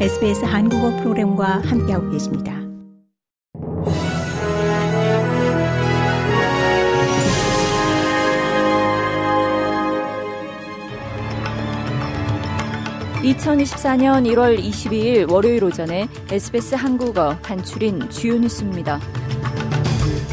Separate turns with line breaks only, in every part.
SBS 한국어 프로그램과 함께하고 계십니다.
(2024년 1월 22일) 월요일 오전에 SBS 한국어 간추린 주요 뉴스입니다.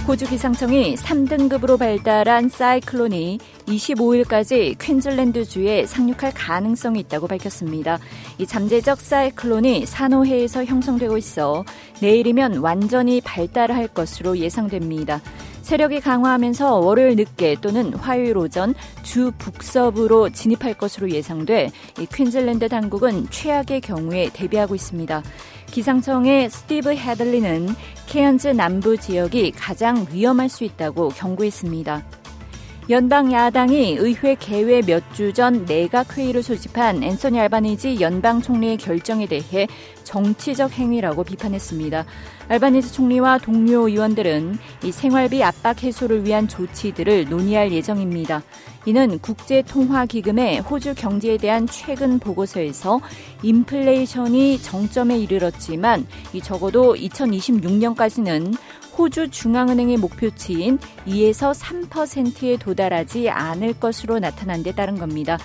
호주 기상청이 3등급으로 발달한 사이클론이 25일까지 퀸즐랜드주에 상륙할 가능성이 있다고 밝혔습니다. 이 잠재적 사이클론이 산호해에서 형성되고 있어 내일이면 완전히 발달할 것으로 예상됩니다. 세력이 강화하면서 월요일 늦게 또는 화요일 오전 주 북서부로 진입할 것으로 예상돼 퀸즐랜드 당국은 최악의 경우에 대비하고 있습니다. 기상청의 스티브 헤들리는 케언즈 남부 지역이 가장 위험할 수 있다고 경고했습니다. 연방 야당이 의회 개회 몇 주 전 내각 회의를 소집한 앤서니 알바니지 연방 총리의 결정에 대해 정치적 행위라고 비판했습니다. 알바니지 총리와 동료 의원들은 이 생활비 압박 해소를 위한 조치들을 논의할 예정입니다. 이는 국제통화기금의 호주 경제에 대한 최근 보고서에서 인플레이션이 정점에 이르렀지만 이 적어도 2026년까지는 호주 중앙은행의 목표치인 2에서 3%에 도달하지 않을 것으로 나타난 데 따른 겁니다.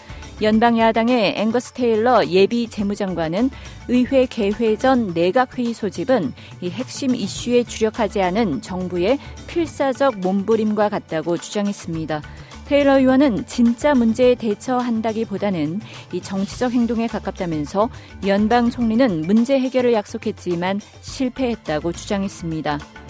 연방 야당의 앵거스 테일러 예비 재무장관은 의회 개회 전 내각 회의 소집은 이 핵심 이슈에 주력하지 않은 정부의 필사적 몸부림과 같다고 주장했습니다. 테일러 의원은 진짜 문제에 대처한다기보다는 이 정치적 행동에 가깝다면서 연방 총리는 문제 해결을 약속했지만 실패했다고 주장했습니다.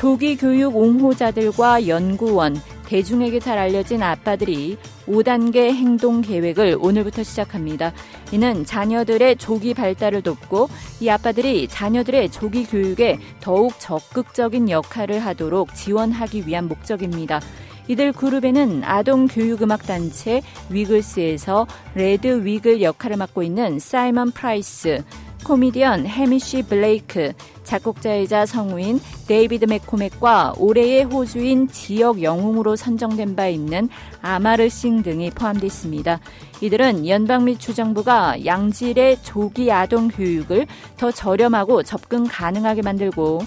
조기 교육 옹호자들과 연구원, 대중에게 잘 알려진 아빠들이 5단계 행동 계획을 오늘부터 시작합니다. 이는 자녀들의 조기 발달을 돕고 이 아빠들이 자녀들의 조기 교육에 더욱 적극적인 역할을 하도록 지원하기 위한 목적입니다. 이들 그룹에는 아동 교육 음악 단체 위글스에서 레드 위글 역할을 맡고 있는 사이먼 프라이스, 코미디언 해미시 블레이크, 작곡자이자 성우인 데이비드 맥코맥과 올해의 호주인 지역 영웅으로 선정된 바 있는 아마르 싱 등이 포함되어 있습니다. 이들은 연방 및 주정부가 양질의 조기 아동 교육을 더 저렴하고 접근 가능하게 만들고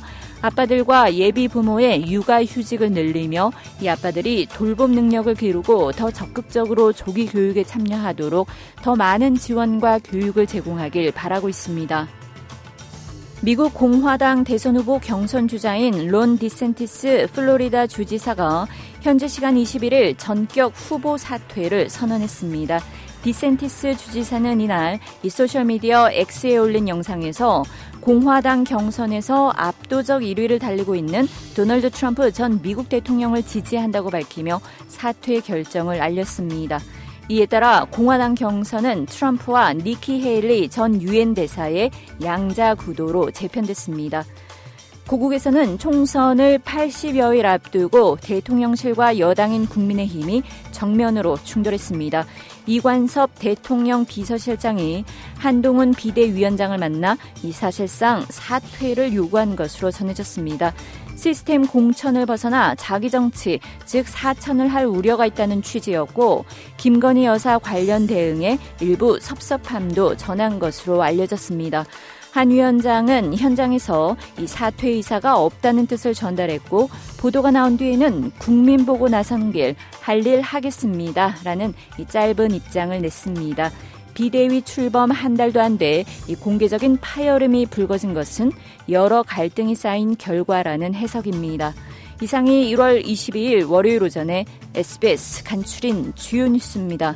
아빠들과 예비 부모의 육아 휴직을 늘리며 이 아빠들이 돌봄 능력을 기르고 더 적극적으로 조기 교육에 참여하도록 더 많은 지원과 교육을 제공하길 바라고 있습니다. 미국 공화당 대선 후보 경선 주자인 론 디센티스 플로리다 주지사가 현재 시간 21일 전격 후보 사퇴를 선언했습니다. 디센티스 주지사는 이날 이 소셜미디어 X에 올린 영상에서 공화당 경선에서 압도적 1위를 달리고 있는 도널드 트럼프 전 미국 대통령을 지지한다고 밝히며 사퇴 결정을 알렸습니다. 이에 따라 공화당 경선은 트럼프와 니키 헤일리 전 유엔 대사의 양자 구도로 재편됐습니다. 고국에서는 총선을 80여일 앞두고 대통령실과 여당인 국민의힘이 정면으로 충돌했습니다. 이관섭 대통령 비서실장이 한동훈 비대위원장을 만나 이 사실상 사퇴를 요구한 것으로 전해졌습니다. 시스템 공천을 벗어나 자기 정치, 즉 사천을 할 우려가 있다는 취지였고 김건희 여사 관련 대응에 일부 섭섭함도 전한 것으로 알려졌습니다. 한 위원장은 현장에서 이 사퇴 의사가 없다는 뜻을 전달했고 보도가 나온 뒤에는 국민 보고 나선 길 할 일 하겠습니다. 라는 이 짧은 입장을 냈습니다. 비대위 출범 한 달도 안돼이 공개적인 파열음이 불거진 것은 여러 갈등이 쌓인 결과라는 해석입니다. 이상이 1월 22일 월요일 오전에 SBS 간추린 주요 뉴스입니다.